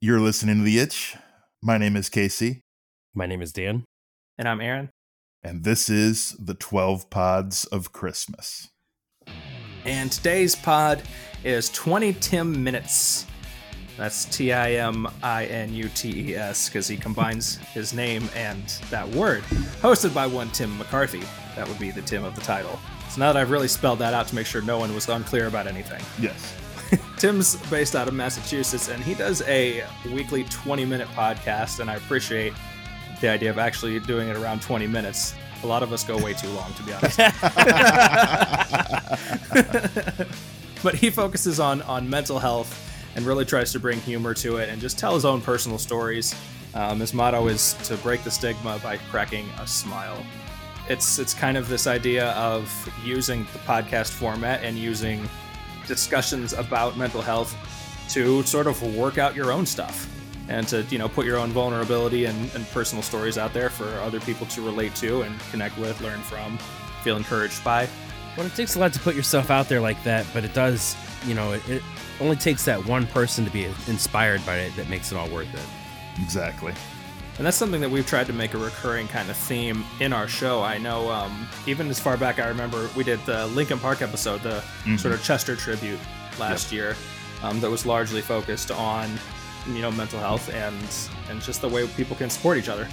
You're listening to The Itch. My name is Casey, My name is Dan. And I'm Aaron. and this is the 12 Pods of Christmas. And today's pod is 20 Tim Minutes. That's T I M I N U T E S because he combines his name and that word. Hosted by one Tim McCarthy. That would be the Tim of the title. So now that I've really spelled that out to make sure no one was unclear about anything. Yes. Tim's based out of Massachusetts and he does a weekly 20 minute podcast. And I appreciate the idea of actually doing it around 20 minutes. A lot of us go way too long, to be honest. but he focuses on on mental health and really tries to bring humor to it and just tell his own personal stories. Um, his motto is to break the stigma by cracking a smile. It's it's kind of this idea of using the podcast format and using discussions about mental health to sort of work out your own stuff and to you know put your own vulnerability and, and personal stories out there for other people to relate to and connect with learn from feel encouraged by Well, it takes a lot to put yourself out there like that, but it does, you know, it, it only takes that one person to be inspired by it that makes it all worth it. Exactly. And that's something that we've tried to make a recurring kind of theme in our show. I know, um, even as far back I remember, we did the Linkin Park episode, the sort of Chester tribute last year, um, that was largely focused on, you know, mental health and and just the way people can support each other.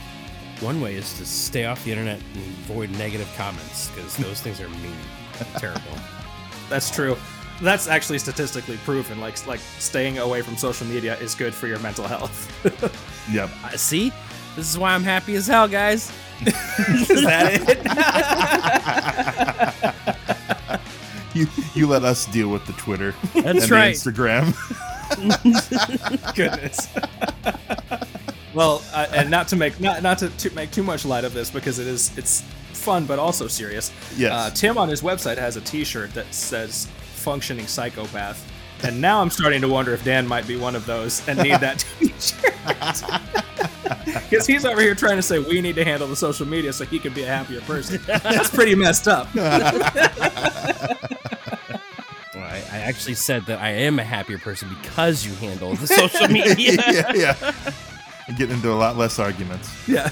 One way is to stay off the internet and avoid negative comments because those things are mean, terrible. That's true. That's actually statistically proven. Like like staying away from social media is good for your mental health. Yep. Uh, see, this is why I'm happy as hell, guys. is that it? You you let us deal with the Twitter That's and the right. Instagram. goodness. well, uh, and not to make not not to, to make too much light of this because it is it's fun but also serious. Yes. Uh, Tim on his website has a T-shirt that says "functioning psychopath," and now I'm starting to wonder if Dan might be one of those and need that T-shirt. Because he's over here trying to say we need to handle the social media so he can be a happier person. That's pretty messed up. Well, I, I actually said that I am a happier person because you handle the social media. yeah, yeah. And Get into a lot less arguments. Yeah.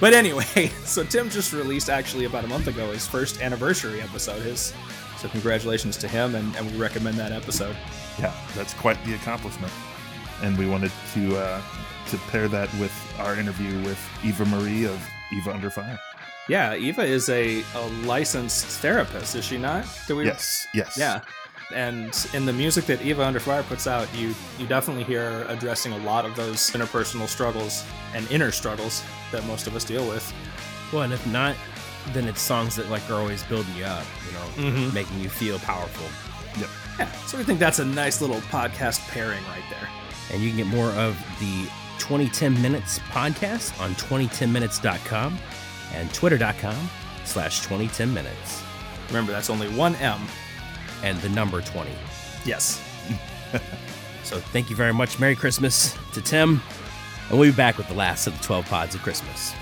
but anyway, so Tim just released actually about a month ago his first anniversary episode. His so congratulations to him, and, and we recommend that episode. Yeah, that's quite the accomplishment. And we wanted to uh, to pair that with our interview with Eva Marie of Eva Under Fire. Yeah, Eva is a, a licensed therapist, is she not? Do we? Yes, yes. Yeah. And in the music that Eva Under Fire puts out, you you definitely hear addressing a lot of those interpersonal struggles and inner struggles that most of us deal with. Well, and if not, then it's songs that like are always building you up, you know, Mhm. making you feel powerful. Yep. Yeah, so we think that's a nice little podcast pairing right there. And you can get more of the 20TIMinutes podcast on 20timinutes.com and twitter.com slash 20TIMinutes Remember, that's only one M. and the number 20. Yes. So thank you very much. Merry Christmas to Tim. And we'll be back with the last of the 12 pods of Christmas.